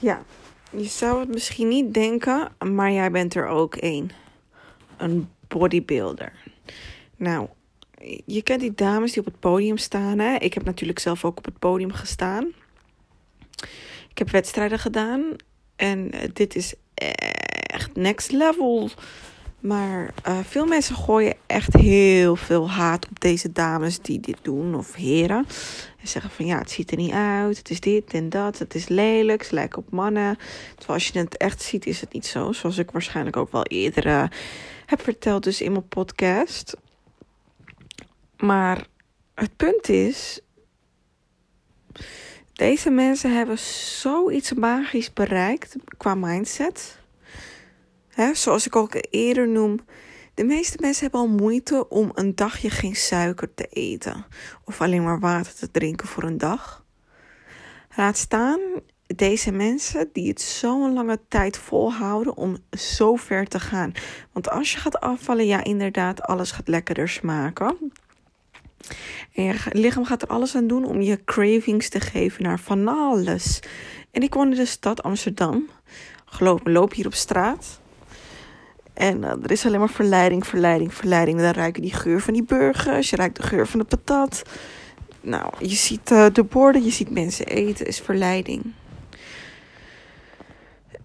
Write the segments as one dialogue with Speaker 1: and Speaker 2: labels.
Speaker 1: Ja, je zou het misschien niet denken, maar jij bent er ook één. Een bodybuilder. Nou, je kent die dames die op het podium staan. Hè? Ik heb natuurlijk zelf ook op het podium gestaan. Ik heb wedstrijden gedaan. En eh, dit is echt next level. Maar uh, veel mensen gooien echt heel veel haat op deze dames die dit doen, of heren. En zeggen van ja, het ziet er niet uit, het is dit en dat, het is lelijk, ze lijken op mannen. Terwijl als je het echt ziet, is het niet zo. Zoals ik waarschijnlijk ook wel eerder uh, heb verteld, dus in mijn podcast. Maar het punt is, deze mensen hebben zoiets magisch bereikt qua mindset. Zoals ik ook eerder noem, de meeste mensen hebben al moeite om een dagje geen suiker te eten. Of alleen maar water te drinken voor een dag. Laat staan deze mensen die het zo'n lange tijd volhouden om zo ver te gaan. Want als je gaat afvallen, ja inderdaad, alles gaat lekkerder smaken. En je lichaam gaat er alles aan doen om je cravings te geven naar van alles. En ik woon in de stad Amsterdam. Geloof me, loop hier op straat. En uh, er is alleen maar verleiding, verleiding, verleiding. Dan ruik je die geur van die burgers. Je ruikt de geur van de patat. Nou, je ziet uh, de borden, je ziet mensen eten. is verleiding.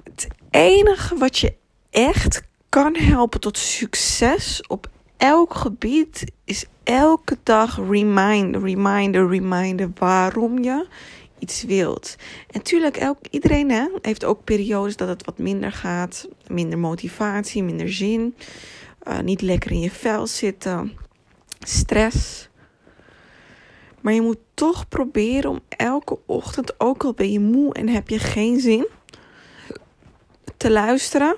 Speaker 1: Het enige wat je echt kan helpen tot succes op elk gebied is elke dag reminder, reminder, reminder waarom je iets wilt. En natuurlijk, elk, iedereen hè, heeft ook periodes dat het wat minder gaat. Minder motivatie, minder zin. Uh, niet lekker in je vel zitten. Stress. Maar je moet toch proberen om elke ochtend, ook al ben je moe en heb je geen zin, te luisteren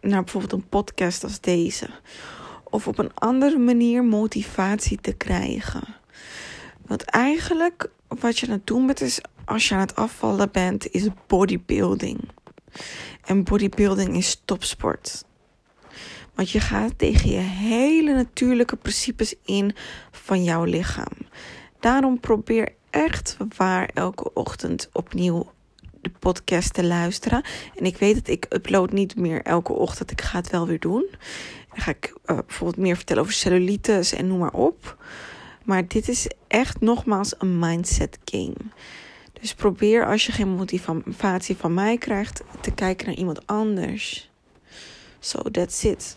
Speaker 1: naar bijvoorbeeld een podcast als deze of op een andere manier motivatie te krijgen. Want eigenlijk wat je aan het doen bent is, als je aan het afvallen bent, is bodybuilding. En bodybuilding is topsport. Want je gaat tegen je hele natuurlijke principes in van jouw lichaam. Daarom probeer echt waar elke ochtend opnieuw de podcast te luisteren. En ik weet dat ik upload niet meer elke ochtend. Ik ga het wel weer doen. Dan ga ik uh, bijvoorbeeld meer vertellen over cellulitis en noem maar op. Maar dit is echt nogmaals een mindset game. Dus probeer als je geen motivatie van mij krijgt te kijken naar iemand anders. So that's it.